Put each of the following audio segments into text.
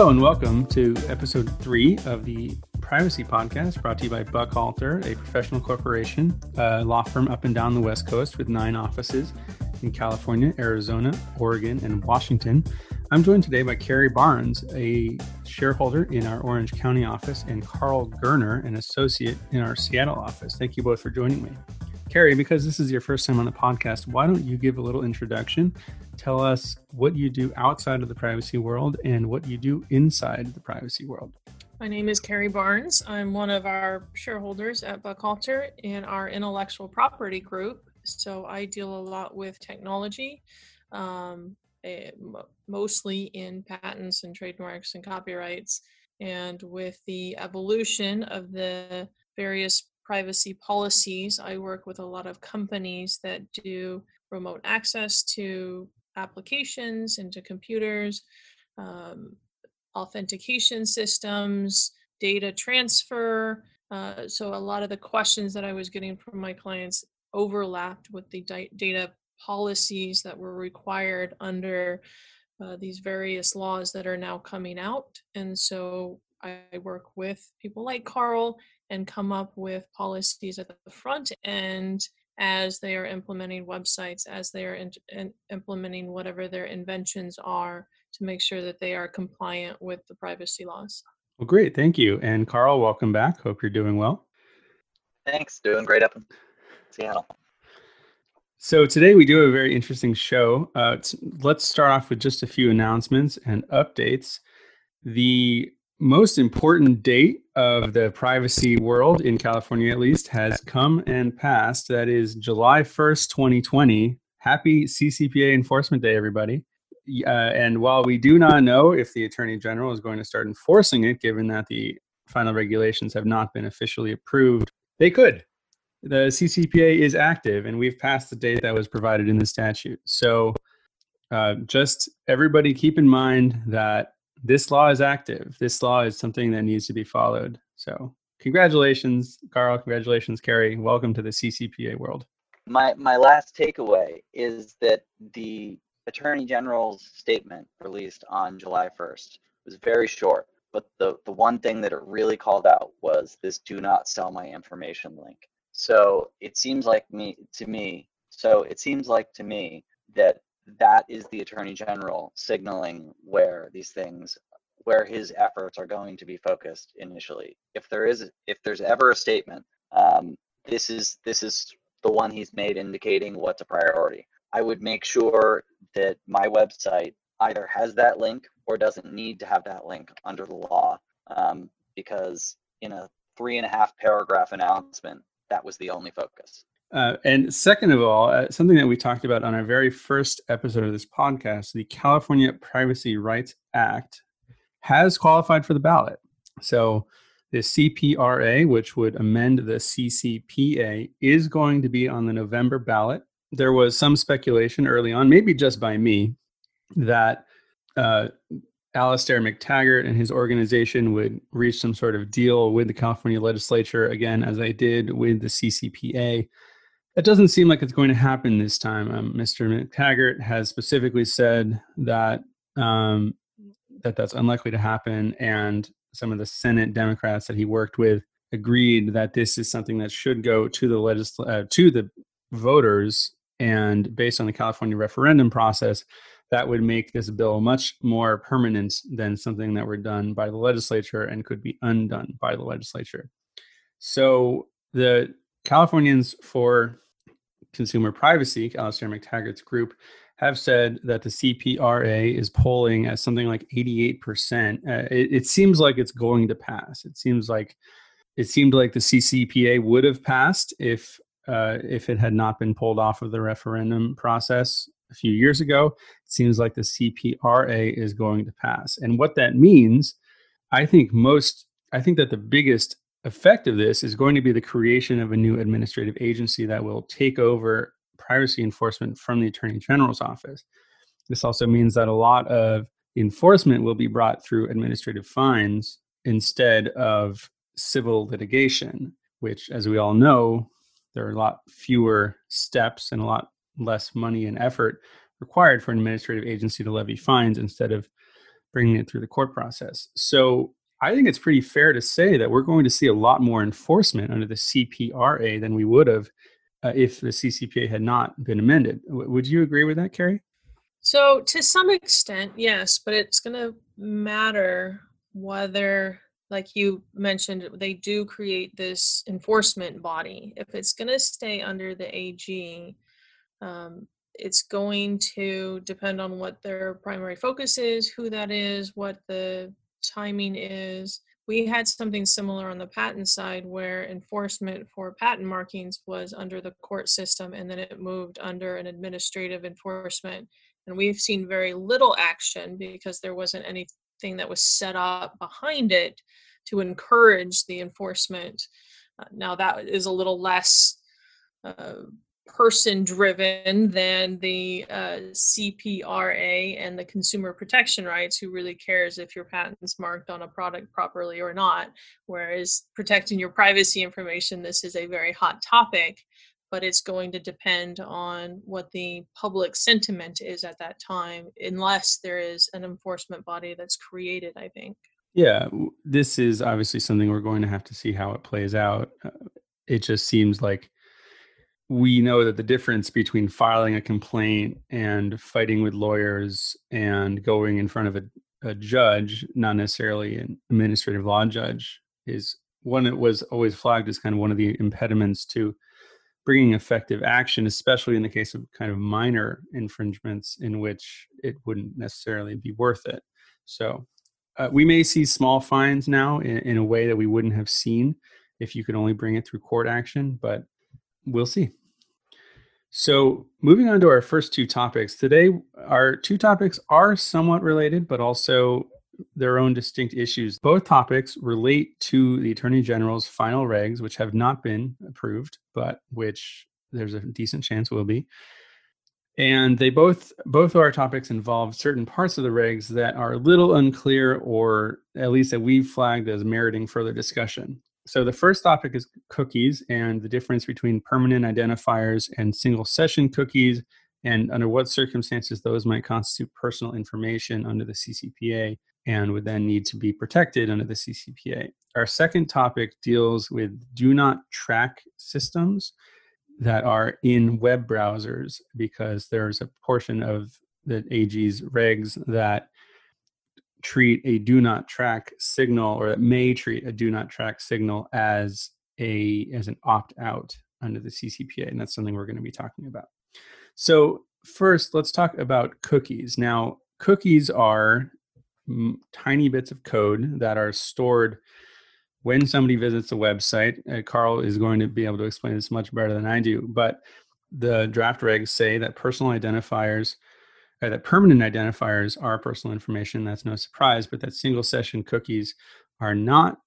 Hello and welcome to episode three of the Privacy Podcast brought to you by Buchalter, a professional corporation, a law firm up and down the West Coast with nine offices in California, Arizona, Oregon, and Washington. I'm joined today by Kari Barnes, a shareholder in our Orange County office, and Karl Gerner, an associate in our Seattle office. Thank you both for joining me. Kari, because this is your first time on the podcast, why don't you give a little introduction? Tell us what you do outside of the privacy world and what you do inside the privacy world. My name is Kari Barnes. I'm one of our shareholders at Buchalter in our intellectual property group. So I deal a lot with technology, um, eh, mostly in patents and trademarks and copyrights, and with the evolution of the various privacy policies. I work with a lot of companies that do remote access to applications, into computers, um, authentication systems, data transfer. Uh, so a lot of the questions that I was getting from my clients overlapped with the di- data policies that were required under uh, these various laws that are now coming out. And so I work with people like Karl and come up with policies at the front end as they are implementing websites, as they are in, in implementing whatever their inventions are to make sure that they are compliant with the privacy laws. Well, great. Thank you. And Karl, welcome back. Hope you're doing well. Thanks. Doing great up in Seattle. So today we do a very interesting show. Uh, let's start off with just a few announcements and updates. The most important date of the privacy world in California, at least, has come and passed. That is July 1st, 2020. Happy CCPA Enforcement Day, everybody. Uh, and while we do not know if the Attorney General is going to start enforcing it, given that the final regulations have not been officially approved, they could the CCPA is active and we've passed the date that was provided in the statute. So uh, just everybody keep in mind that this law is active. This law is something that needs to be followed. So congratulations, Karl. Congratulations, Kari. Welcome to the CCPA world. My, my last takeaway is that the Attorney General's statement released on July 1st was very short, but the, the one thing that it really called out was this do not sell my information link. So it seems like me to me. So it seems like to me that that is the attorney general signaling where these things where his efforts are going to be focused initially if there is if there's ever a statement um, this is this is the one he's made indicating what's a priority i would make sure that my website either has that link or doesn't need to have that link under the law um, because in a three and a half paragraph announcement that was the only focus. Uh, and second of all, uh, something that we talked about on our very first episode of this podcast, the California Privacy Rights Act has qualified for the ballot. So the CPRA, which would amend the CCPA, is going to be on the November ballot. There was some speculation early on, maybe just by me, that uh, Alastair Mactaggart and his organization would reach some sort of deal with the California legislature, again, as they did with the CCPA. That doesn't seem like it's going to happen this time. Um, Mr. Mactaggart has specifically said that um, that that's unlikely to happen, and some of the Senate Democrats that he worked with agreed that this is something that should go to the legisl- uh, to the voters, and based on the California referendum process, that would make this bill much more permanent than something that were done by the legislature and could be undone by the legislature. So the Californians for Consumer Privacy, Alastair Mactaggart's group, have said that the CPRA is polling at something like 88%. Uh, it, it seems like it's going to pass. It seems like it seemed like the CCPA would have passed if uh, if it had not been pulled off of the referendum process a few years ago. It seems like the CPRA is going to pass. And what that means, I think most, I think that the biggest effect of this is going to be the creation of a new administrative agency that will take over privacy enforcement from the Attorney General's office. This also means that a lot of enforcement will be brought through administrative fines instead of civil litigation, which, as we all know, there are a lot fewer steps and a lot less money and effort required for an administrative agency to levy fines instead of bringing it through the court process. So I think it's pretty fair to say that we're going to see a lot more enforcement under the CPRA than we would have uh, if the CCPA had not been amended. W- would you agree with that, Kari? So, to some extent, yes, but it's going to matter whether, like you mentioned, they do create this enforcement body. If it's going to stay under the AG, um, it's going to depend on what their primary focus is, who that is, what the timing is. We had something similar on the patent side where enforcement for patent markings was under the court system and then it moved under an administrative enforcement. And we've seen very little action because there wasn't anything that was set up behind it to encourage the enforcement. Uh, now, that is a little less uh, person driven than the uh, CPRA and the consumer protection rights, who really cares if your patent's marked on a product properly or not. Whereas protecting your privacy information, this is a very hot topic, but it's going to depend on what the public sentiment is at that time, unless there is an enforcement body that's created, I think. Yeah, this is obviously something we're going to have to see how it plays out. Uh, it just seems like we know that the difference between filing a complaint and fighting with lawyers and going in front of a, a judge, not necessarily an administrative law judge, is one that was always flagged as kind of one of the impediments to bringing effective action, especially in the case of kind of minor infringements in which it wouldn't necessarily be worth it. So uh, we may see small fines now in, in a way that we wouldn't have seen if you could only bring it through court action, but we'll see. So, moving on to our first two topics. Today, our two topics are somewhat related, but also their own distinct issues. Both topics relate to the Attorney General's final regs, which have not been approved, but which there's a decent chance will be. And they both both of our topics involve certain parts of the regs that are a little unclear or at least that we've flagged as meriting further discussion. So the first topic is cookies and the difference between permanent identifiers and single session cookies and under what circumstances those might constitute personal information under the CCPA and would then need to be protected under the CCPA. Our second topic deals with do not track systems that are in web browsers because there's a portion of the AG's regs that treat a do not track signal or it may treat a do not track signal as a as an opt out under the CCPA and that's something we're going to be talking about. So first let's talk about cookies. Now cookies are tiny bits of code that are stored when somebody visits a website. Uh, Karl is going to be able to explain this much better than I do, but the draft regs say that personal identifiers uh, that permanent identifiers are personal information. That's no surprise, but that single session cookies are not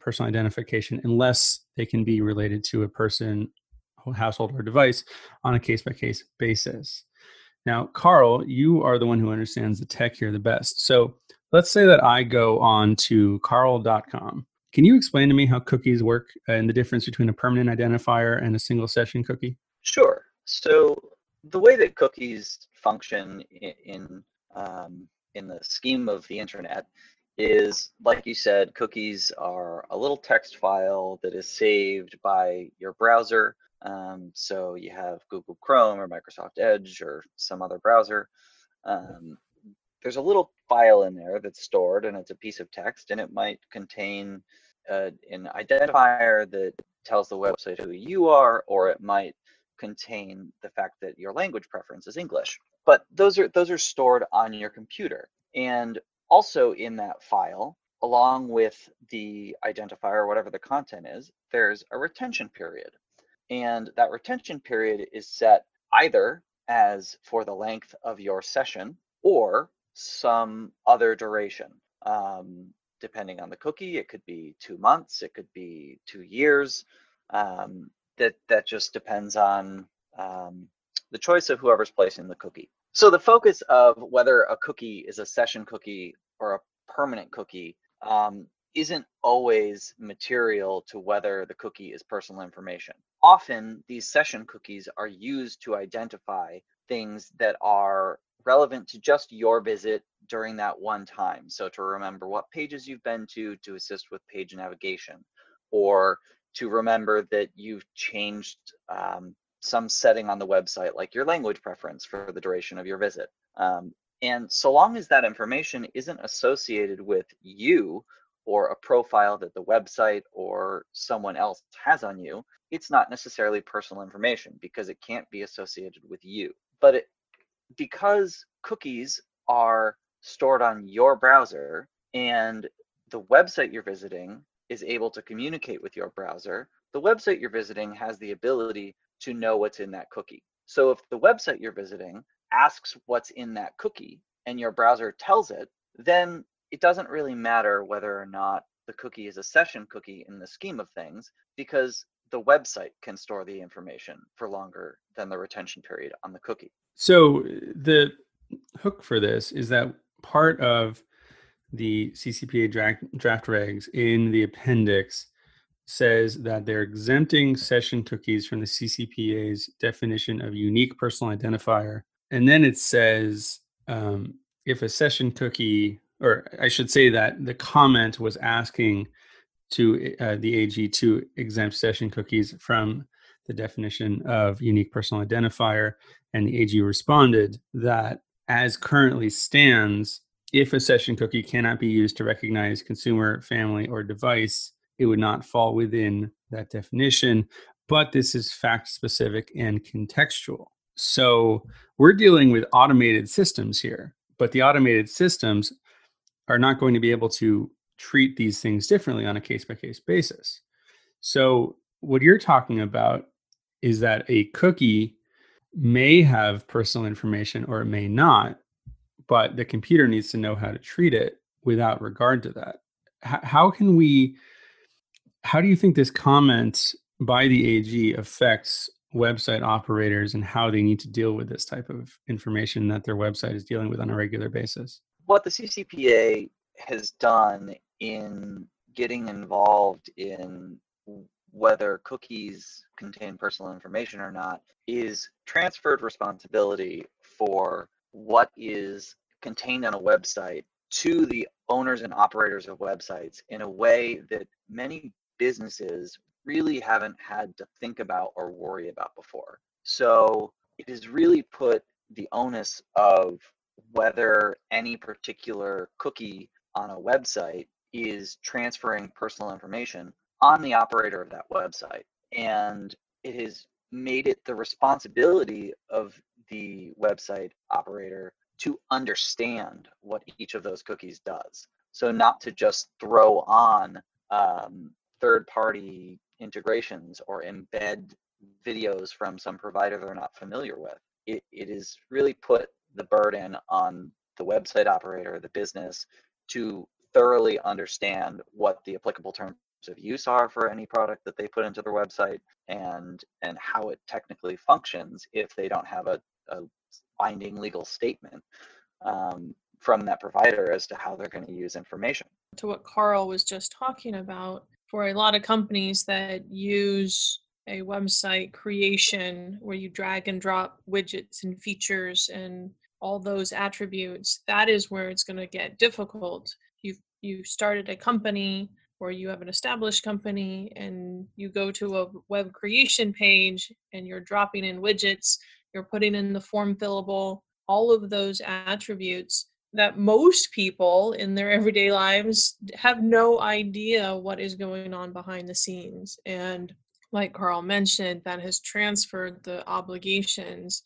personal identification unless they can be related to a person, household, or device on a case by case basis. Now, Karl, you are the one who understands the tech here the best. So let's say that I go on to carl.com. Can you explain to me how cookies work and the difference between a permanent identifier and a single session cookie? Sure. So the way that cookies function in in, um, in the scheme of the internet is like you said cookies are a little text file that is saved by your browser. Um, so you have google chrome or microsoft edge or some other browser. Um, there's a little file in there that's stored and it's a piece of text and it might contain uh, an identifier that tells the website who you are or it might contain the fact that your language preference is English. But those are those are stored on your computer. And also in that file, along with the identifier, whatever the content is, there's a retention period. And that retention period is set either as for the length of your session or some other duration. Um, depending on the cookie, it could be two months, it could be two years. Um, that that just depends on um, the choice of whoever's placing the cookie. So the focus of whether a cookie is a session cookie or a permanent cookie um, isn't always material to whether the cookie is personal information. Often these session cookies are used to identify things that are relevant to just your visit during that one time. So to remember what pages you've been to to assist with page navigation, or to remember that you've changed um, some setting on the website, like your language preference for the duration of your visit. Um, and so long as that information isn't associated with you or a profile that the website or someone else has on you, it's not necessarily personal information because it can't be associated with you. But it, because cookies are stored on your browser and the website you're visiting is able to communicate with your browser, the website you're visiting has the ability to know what's in that cookie. So if the website you're visiting asks what's in that cookie and your browser tells it, then it doesn't really matter whether or not the cookie is a session cookie in the scheme of things because the website can store the information for longer than the retention period on the cookie. So the hook for this is that part of the CCPA draft, draft regs in the appendix says that they're exempting session cookies from the CCPA's definition of unique personal identifier. And then it says um, if a session cookie, or I should say that the comment was asking to uh, the AG to exempt session cookies from the definition of unique personal identifier. And the AG responded that as currently stands, if a session cookie cannot be used to recognize consumer, family, or device, it would not fall within that definition. But this is fact specific and contextual. So we're dealing with automated systems here, but the automated systems are not going to be able to treat these things differently on a case by case basis. So, what you're talking about is that a cookie may have personal information or it may not, but the computer needs to know how to treat it without regard to that. H- how can we how do you think this comment by the AG affects website operators and how they need to deal with this type of information that their website is dealing with on a regular basis? What the CCPA has done in getting involved in whether cookies contain personal information or not is transferred responsibility for what is contained on a website to the owners and operators of websites in a way that many businesses really haven't had to think about or worry about before. So it has really put the onus of whether any particular cookie on a website is transferring personal information on the operator of that website. And it has made it the responsibility of the website operator to understand what each of those cookies does. So, not to just throw on um, third party integrations or embed videos from some provider they're not familiar with. It, it is really put the burden on the website operator, the business, to thoroughly understand what the applicable terms of use are for any product that they put into their website and and how it technically functions if they don't have a, a binding legal statement um, from that provider as to how they're going to use information. To what Carl was just talking about, for a lot of companies that use a website creation where you drag and drop widgets and features and all those attributes, that is where it's going to get difficult. You've you started a company or you have an established company and you go to a web creation page and you're dropping in widgets, you're putting in the form fillable, all of those attributes that most people in their everyday lives have no idea what is going on behind the scenes. And like Karl mentioned, that has transferred the obligations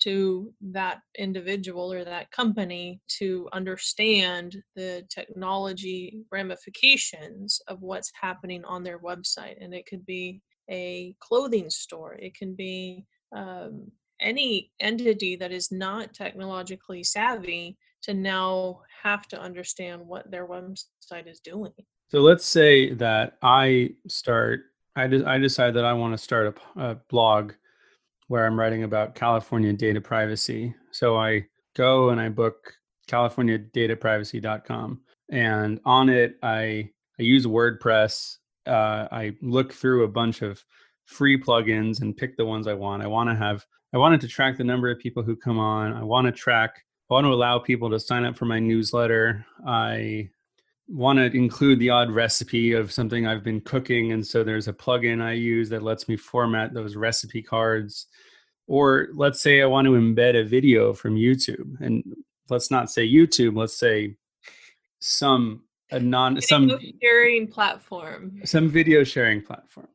to that individual or that company to understand the technology ramifications of what's happening on their website. And it could be a clothing store, it can be um, any entity that is not technologically savvy to now have to understand what their website is doing. So let's say that I start, I, de- I decide that I want to start a, a blog where I'm writing about California data privacy. So I go and I book californiadataprivacy.com. And on it, I, I use WordPress. Uh, I look through a bunch of free plugins and pick the ones I want. I want to have, I wanted to track the number of people who come on. I want to track I want to allow people to sign up for my newsletter. I want to include the odd recipe of something I've been cooking. And so there's a plugin I use that lets me format those recipe cards. Or let's say I want to embed a video from YouTube. And let's not say YouTube, let's say some a non Video some sharing platform. some video sharing platform.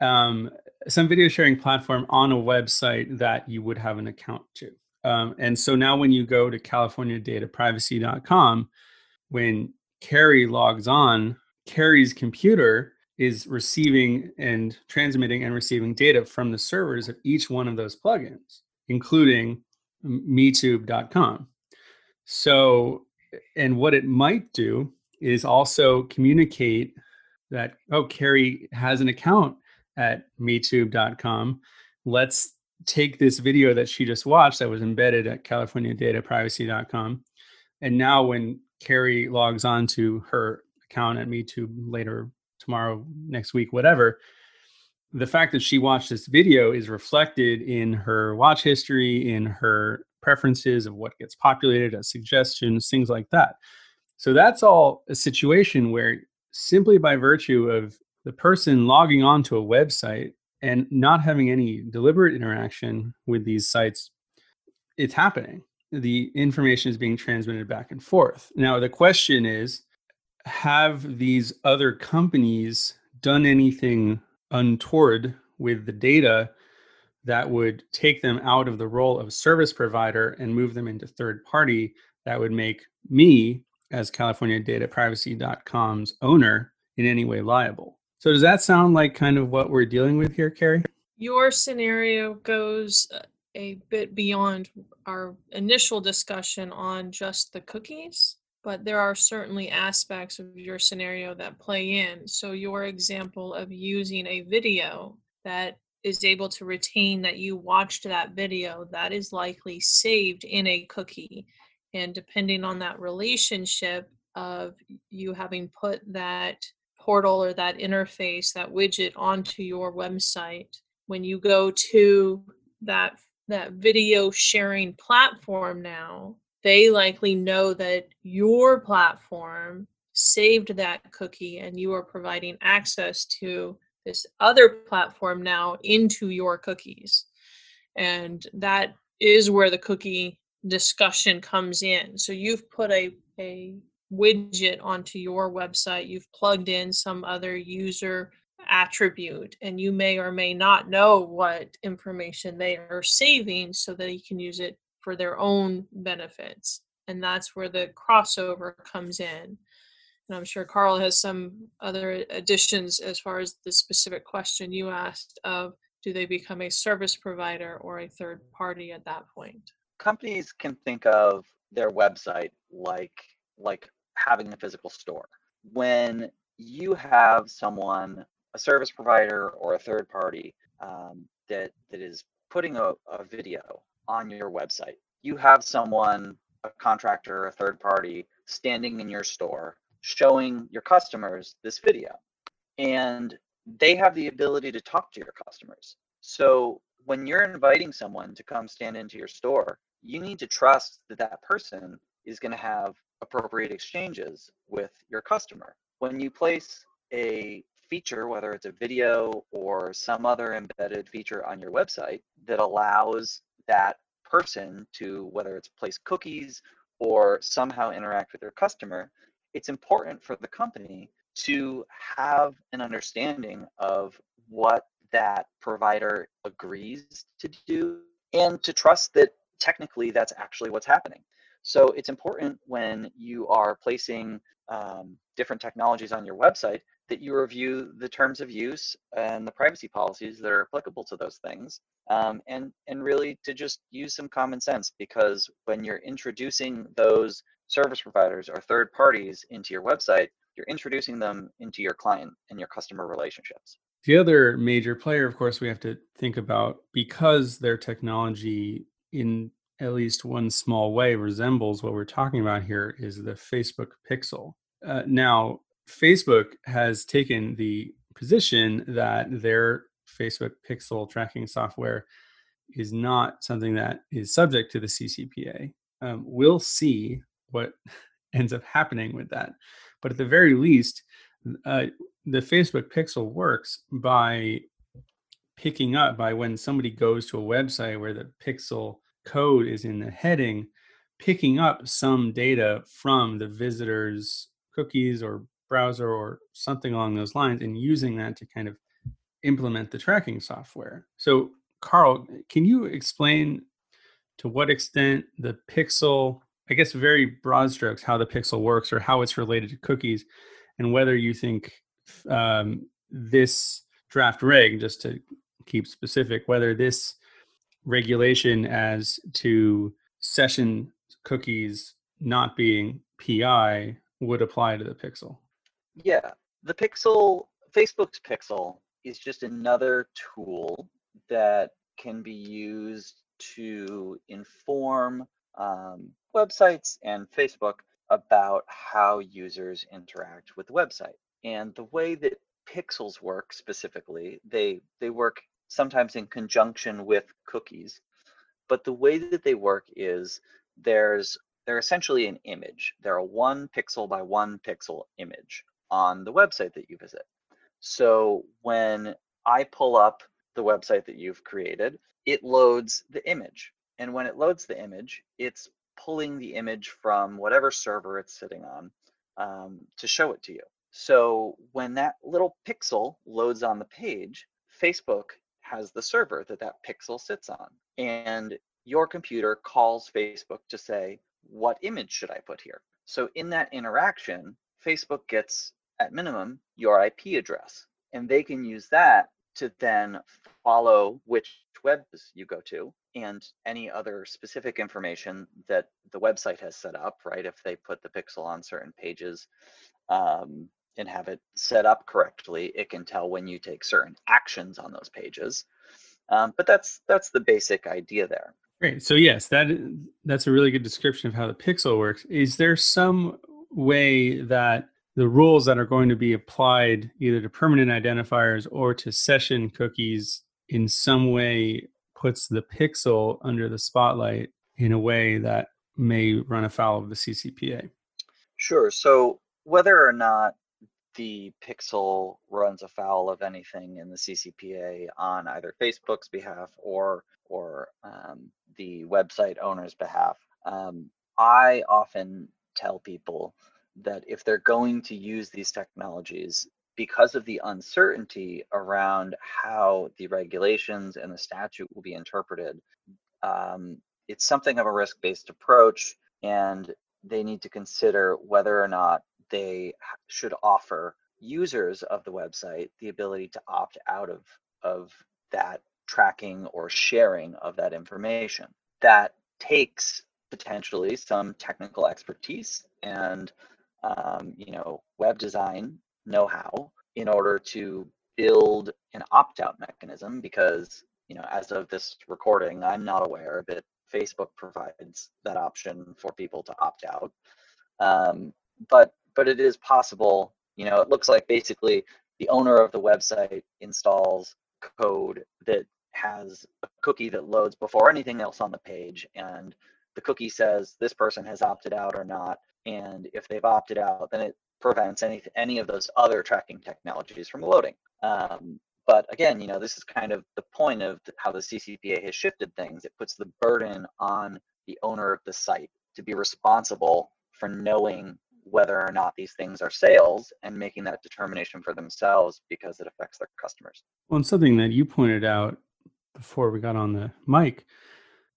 Um, some video sharing platform on a website that you would have an account to. Um, and so now when you go to californiadataprivacy.com, when Kari logs on, Kari's computer is receiving and transmitting and receiving data from the servers of each one of those plugins, including metube.com. So, and what it might do is also communicate that, oh, Kari has an account at metube.com. Let's take this video that she just watched that was embedded at californiadataprivacy.com. And now when Kari logs on to her account at MeTube later tomorrow, next week, whatever, the fact that she watched this video is reflected in her watch history, in her preferences of what gets populated as suggestions, things like that. So that's all a situation where simply by virtue of the person logging on to a website and not having any deliberate interaction with these sites, it's happening. The information is being transmitted back and forth. Now, the question is have these other companies done anything untoward with the data that would take them out of the role of service provider and move them into third party that would make me as california data privacy.com's owner in any way liable so does that sound like kind of what we're dealing with here kari Your scenario goes a bit beyond our initial discussion on just the cookies, but there are certainly aspects of your scenario that play in. So, your example of using a video that is able to retain that you watched that video, that is likely saved in a cookie. And depending on that relationship of you having put that portal or that interface, that widget onto your website, when you go to that that video sharing platform now, they likely know that your platform saved that cookie and you are providing access to this other platform now into your cookies. And that is where the cookie discussion comes in. So you've put a, a widget onto your website, you've plugged in some other user attribute, and you may or may not know what information they are saving so that you can use it for their own benefits. And that's where the crossover comes in. And I'm sure Karl has some other additions as far as the specific question you asked of do they become a service provider or a third party at that point? Companies can think of their website like like having a physical store. When you have someone, a service provider or a third party um, that that is putting a, a video on your website, you have someone, a contractor, a third party, standing in your store showing your customers this video. And they have the ability to talk to your customers. So when you're inviting someone to come stand into your store, you need to trust that that person is going to have appropriate exchanges with your customer. When you place a feature, whether it's a video or some other embedded feature on your website that allows that person to, whether it's place cookies or somehow interact with their customer, it's important for the company to have an understanding of what that provider agrees to do and to trust that technically that's actually what's happening. So it's important when you are placing um, different technologies on your website that you review the terms of use and the privacy policies that are applicable to those things um, and and really to just use some common sense because when you're introducing those service providers or third parties into your website you're introducing them into your client and your customer relationships. The other major player of course we have to think about because their technology in at least one small way resembles what we're talking about here is the facebook pixel uh, now Facebook has taken the position that their Facebook pixel tracking software is not something that is subject to the CCPA. um, we'll see what ends up happening with that. But at the very least, uh, the Facebook pixel works by picking up by when somebody goes to a website where the pixel code is in the heading, picking up some data from the visitor's cookies or browser or something along those lines and using that to kind of implement the tracking software. So, Karl, can you explain to what extent the pixel, I guess, very broad strokes, how the pixel works or how it's related to cookies, and whether you think um, this draft reg, just to keep specific, whether this regulation as to session cookies not being PI would apply to the pixel. Yeah, the pixel, Facebook's pixel is just another tool that can be used to inform um, websites and Facebook about how users interact with the website. And the way that pixels work specifically, they they work sometimes in conjunction with cookies. But the way that they work is there's they're essentially an image. They're a one pixel by one pixel image on the website that you visit. So when I pull up the website that you've created, it loads the image. And when it loads the image, it's pulling the image from whatever server it's sitting on um, to show it to you. So when that little pixel loads on the page, Facebook has the server that that pixel sits on. And your computer calls Facebook to say, what image should I put here? So in that interaction, Facebook gets at minimum your IP address and they can use that to then follow which webs you go to and any other specific information that the website has set up, right? If they put the pixel on certain pages, um, and have it set up correctly, it can tell when you take certain actions on those pages. Um, but that's that's the basic idea there. Great. So yes, that that's a really good description of how the pixel works. Is there some way that the rules that are going to be applied either to permanent identifiers or to session cookies in some way puts the pixel under the spotlight in a way that may run afoul of the CCPA? Sure. So whether or not the Pixel runs afoul of anything in the CCPA on either Facebook's behalf or or um, the website owner's behalf. Um, I often tell people that if they're going to use these technologies, because of the uncertainty around how the regulations and the statute will be interpreted, um, it's something of a risk-based approach, and they need to consider whether or not they should offer users of the website the ability to opt out of, of that tracking or sharing of that information. That takes potentially some technical expertise and um, you know web design know-how in order to build an opt-out mechanism because you know as of this recording i'm not aware that facebook provides that option for people to opt out um, but but it is possible. You know, it looks like basically the owner of the website installs code that has a cookie that loads before anything else on the page, and the cookie says this person has opted out or not. And if they've opted out, then it prevents any any of those other tracking technologies from loading. Um, but again, you know, this is kind of the point of how the CCPA has shifted things. It puts the burden on the owner of the site to be responsible for knowing whether or not these things are sales and making that determination for themselves because it affects their customers. Well, and something that you pointed out before we got on the mic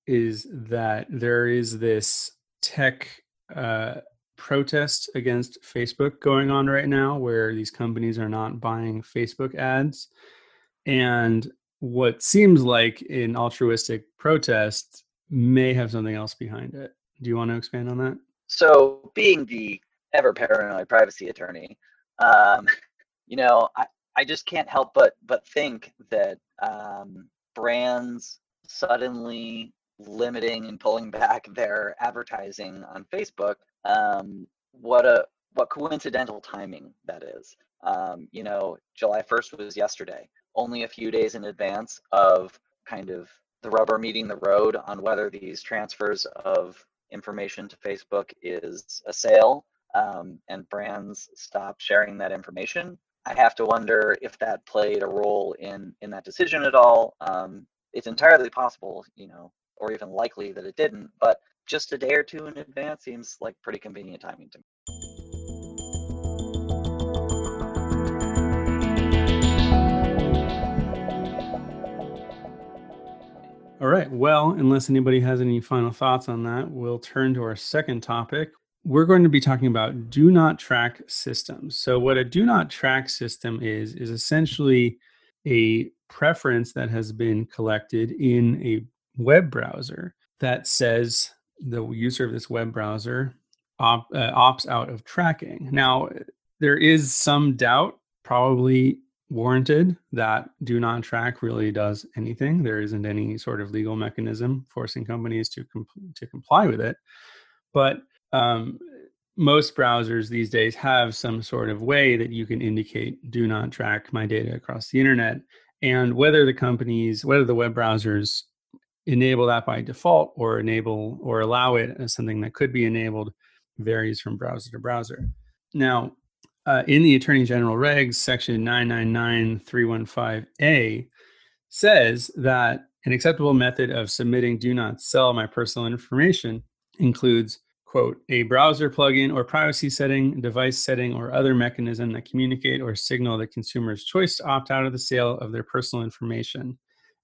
is that there is this tech uh, protest against Facebook going on right now where these companies are not buying Facebook ads. And what seems like an altruistic protest may have something else behind it. Do you want to expand on that? So, being the ever paranoid privacy attorney, um, you know, I, I just can't help but but think that um, brands suddenly limiting and pulling back their advertising on Facebook, um, what a what coincidental timing that is. Um, you know, July 1st was yesterday, only a few days in advance of kind of the rubber meeting the road on whether these transfers of information to Facebook is a sale um, and brands stop sharing that information. I have to wonder if that played a role in in that decision at all. Um, it's entirely possible, you know, or even likely that it didn't, but just a day or two in advance seems like pretty convenient timing to me. All right. Well, unless anybody has any final thoughts on that, we'll turn to our second topic. We're going to be talking about do not track systems. So, what a do not track system is, is essentially a preference that has been collected in a web browser that says the user of this web browser op, uh, opts out of tracking. Now, there is some doubt, probably warranted that do not track really does anything. There isn't any sort of legal mechanism forcing companies to to comply with it. But um, most browsers these days have some sort of way that you can indicate do not track my data across the internet. And whether the companies, whether the web browsers enable that by default or enable or allow it as something that could be enabled varies from browser to browser. Now, uh, in the Attorney General regs, section 999315A says that an acceptable method of submitting do not sell my personal information includes quote a browser plugin or privacy setting device setting or other mechanism that communicate or signal the consumer's choice to opt out of the sale of their personal information.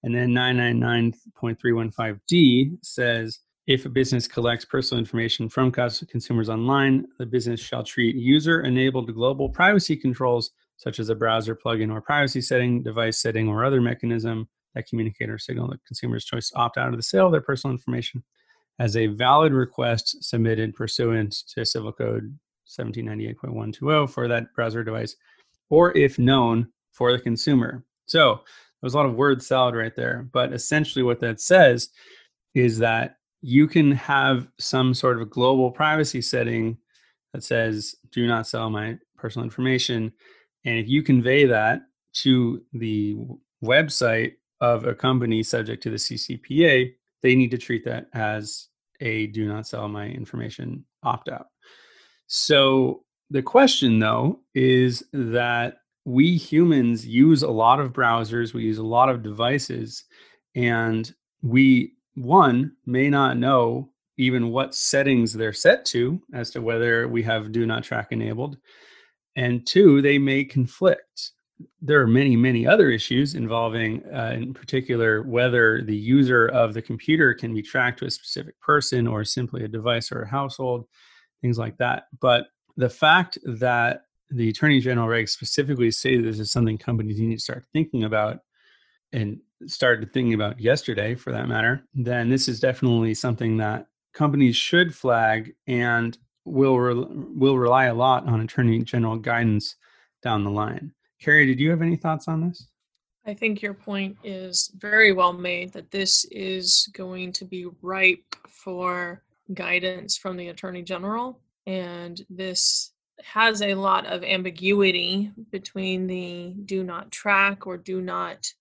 And then 999.315d says if a business collects personal information from consumers online, the business shall treat user enabled global privacy controls, such as a browser plugin or privacy setting, device setting, or other mechanism that communicate or signal the consumer's choice to opt out of the sale of their personal information, as a valid request submitted pursuant to Civil Code 1798.120 for that browser device, or if known for the consumer. So there's a lot of word salad right there, but essentially what that says is that you can have some sort of global privacy setting that says do not sell my personal information and if you convey that to the website of a company subject to the CCPA they need to treat that as a do not sell my information opt out so the question though is that we humans use a lot of browsers we use a lot of devices and we one may not know even what settings they're set to as to whether we have do not track enabled. And two, they may conflict. There are many, many other issues involving, uh, in particular, whether the user of the computer can be tracked to a specific person or simply a device or a household, things like that. But the fact that the Attorney General regs specifically say this is something companies need to start thinking about and started thinking about yesterday for that matter, then this is definitely something that companies should flag and will re- will rely a lot on attorney general guidance down the line. Kari, did you have any thoughts on this? I think your point is very well made that this is going to be ripe for guidance from the attorney general and this has a lot of ambiguity between the do not track or do not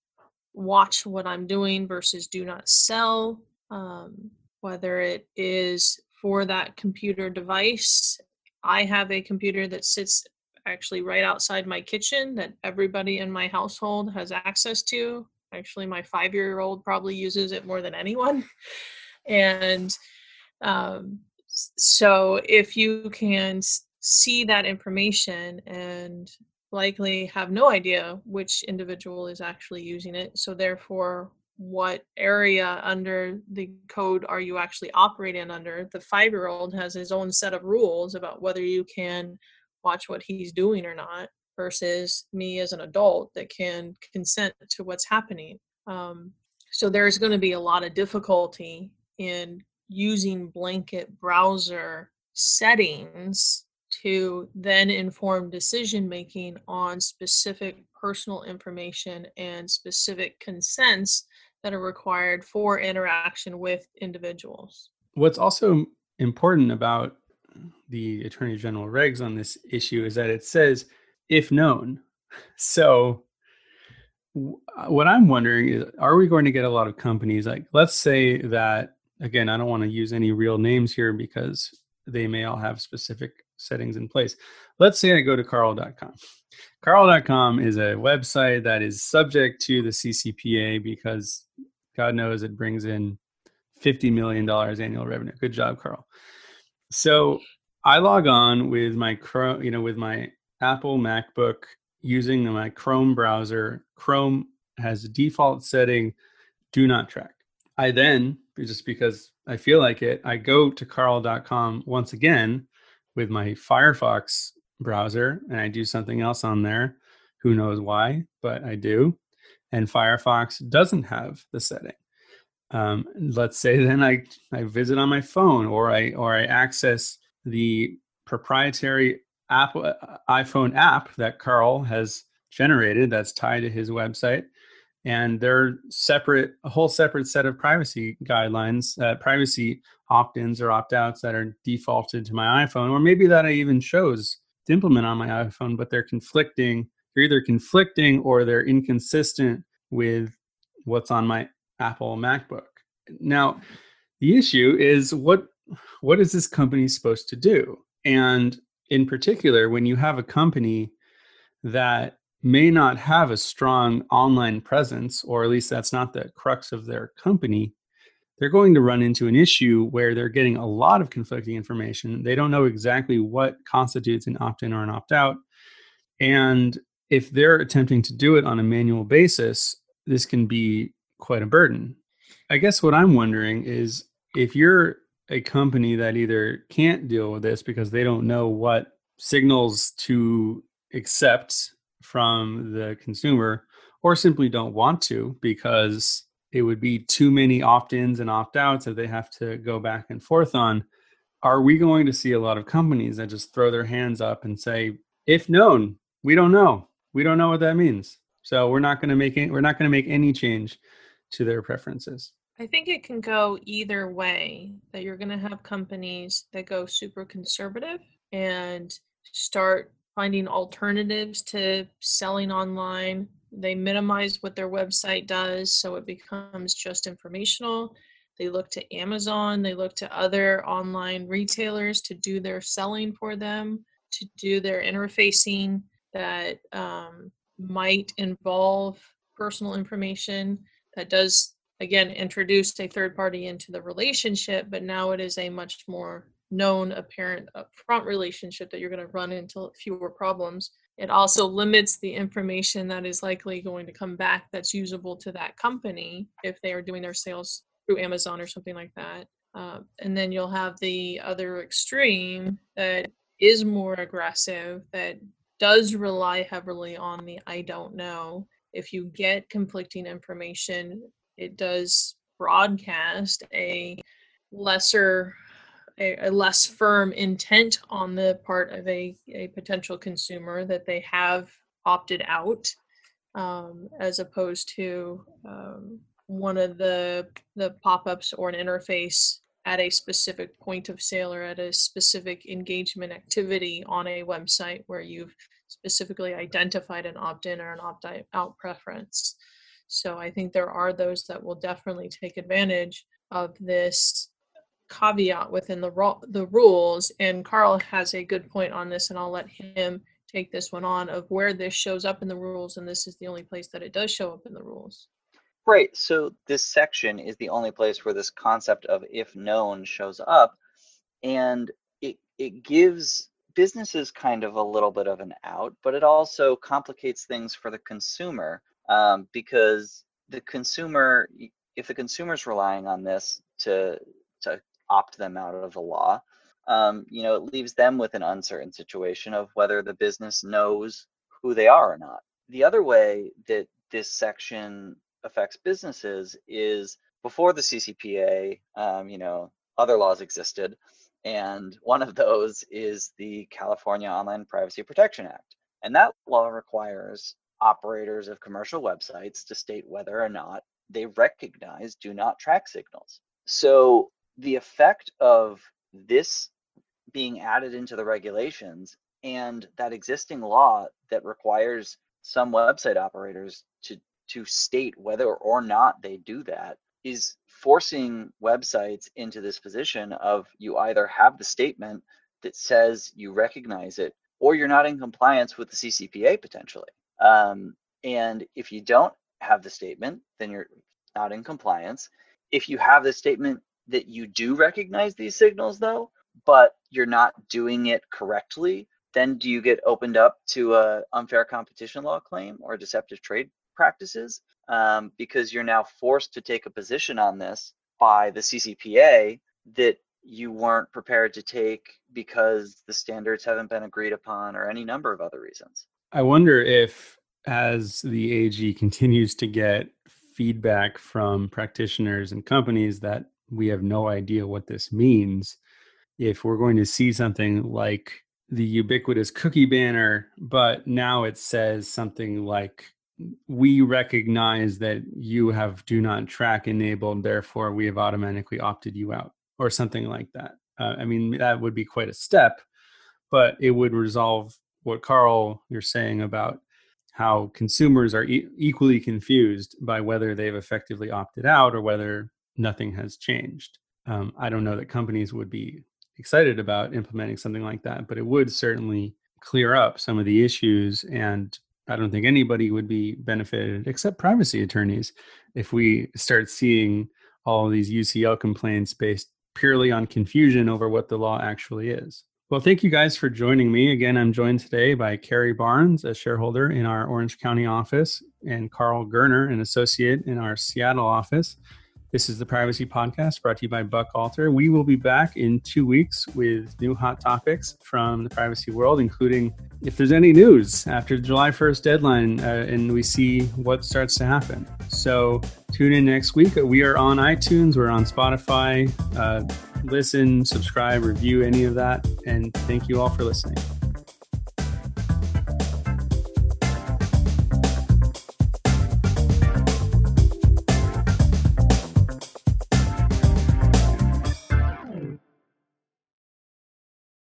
watch what I'm doing versus do not sell, um, whether it is for that computer device. I have a computer that sits actually right outside my kitchen that everybody in my household has access to. Actually, my five year old probably uses it more than anyone. And um, so, if you can see that information and likely have no idea which individual is actually using it. So, therefore, what area under the code are you actually operating under? The five year old has his own set of rules about whether you can watch what he's doing or not, versus me as an adult that can consent to what's happening. Um, so, there's going to be a lot of difficulty in using blanket browser settings to then inform decision making on specific personal information and specific consents that are required for interaction with individuals. What's also important about the Attorney General regs on this issue is that it says if known. So uh, what I'm wondering is are we going to get a lot of companies like let's say that again, I don't want to use any real names here because they may all have specific settings in place. Let's say I go to carl.com. Carl.com is a website that is subject to the CCPA because God knows it brings in $50 million annual revenue. Good job, Karl. So I log on with my Chrome, you know, with my Apple MacBook using my Chrome browser. Chrome has a default setting do not track. I then, just because I feel like it, I go to karl.com once again with my Firefox browser and I do something else on there. Who knows why, but I do. And Firefox doesn't have the setting. Um, let's say then I, I visit on my phone or I or I access the proprietary app uh, iPhone app that Karl has generated that's tied to his website. And they're separate a whole separate set of privacy guidelines uh, privacy opt-ins or opt-outs that are defaulted to my iphone or maybe that i even chose to implement on my iphone but they're conflicting they're either conflicting or they're inconsistent with what's on my apple macbook now the issue is what what is this company supposed to do and in particular when you have a company that may not have a strong online presence, or at least that's not the crux of their company, they're going to run into an issue where they're getting a lot of conflicting information. They don't know exactly what constitutes an opt in or an opt out. And if they're attempting to do it on a manual basis, this can be quite a burden. I guess what I'm wondering is if you're a company that either can't deal with this because they don't know what signals to accept from the consumer or simply don't want to because it would be too many opt-ins and opt-outs that they have to go back and forth on are we going to see a lot of companies that just throw their hands up and say if known we don't know. We don't know what that means. So we're not going to make any, we're not going to make any change to their preferences i think it can go either way that you're going to have companies that go super conservative and start finding alternatives to selling online. They minimize what their website does so it becomes just informational. They look to Amazon, they look to other online retailers to do their selling for them, to do their interfacing that um, might involve personal information that does again introduce a third party into the relationship but now it is a much more known apparent upfront relationship that you're going to run into fewer problems. It also limits the information that is likely going to come back that's usable to that company if they are doing their sales through Amazon or something like that. Uh, and then you'll have the other extreme that is more aggressive, that does rely heavily on the I don't know. If you get conflicting information, it does broadcast a lesser a, a, less firm intent on the part of a, a potential consumer that they have opted out um, as opposed to um, one of the the pop-ups or an interface at a specific point of sale or at a specific engagement activity on a website where you've specifically identified an opt-in or an opt-out preference so i think there are those that will definitely take advantage of this caveat within the ro- the rules and Karl has a good point on this and I'll let him take this one on of where this shows up in the rules and this is the only place that it does show up in the rules. Right. So this section is the only place where this concept of if known shows up and it it gives businesses kind of a little bit of an out, but it also complicates things for the consumer um, because the consumer if the consumer's relying on this to to opt them out of the law, um, you know, it leaves them with an uncertain situation of whether the business knows who they are or not. The other way that this section affects businesses is before the CCPA, um, you know, other laws existed. And one of those is the California Online Privacy Protection Act. And that law requires operators of commercial websites to state whether or not they recognize do not track signals. So the effect of this being added into the regulations and that existing law that requires some website operators to to state whether or not they do that is forcing websites into this position of you either have the statement that says you recognize it or you're not in compliance with the CCPA potentially. Um, and if you don't have the statement, then you're not in compliance. If you have the statement that you do recognize these signals, though, but you're not doing it correctly, then do you get opened up to a unfair competition law claim or deceptive trade practices? Um, because you're now forced to take a position on this by the CCPA that you weren't prepared to take because the standards haven't been agreed upon or any number of other reasons. I wonder if as the AG continues to get feedback from practitioners and companies that we have no idea what this means, if we're going to see something like the ubiquitous cookie banner, but now it says something like, we recognize that you have do not track enabled, therefore we have automatically opted you out, or something like that. Uh, I mean, that would be quite a step, but it would resolve what Karl you're saying about how consumers are e- equally confused by whether they've effectively opted out or whether nothing has changed. Um, I don't know that companies would be excited about implementing something like that, but it would certainly clear up some of the issues. And I don't think anybody would be benefited except privacy attorneys if we start seeing all these UCL complaints based purely on confusion over what the law actually is. Well, thank you guys for joining me. Again, I'm joined today by Kari Barnes, a shareholder in our Orange County office, and Karl Gerner, an associate in our Seattle office. This is the Privacy Podcast brought to you by Buchalter. We will be back in two weeks with new hot topics from the privacy world, including if there's any news after the July 1st deadline uh, and we see what starts to happen. So tune in next week. We are on iTunes, we're on Spotify. Uh, listen, subscribe, review any of that. And thank you all for listening.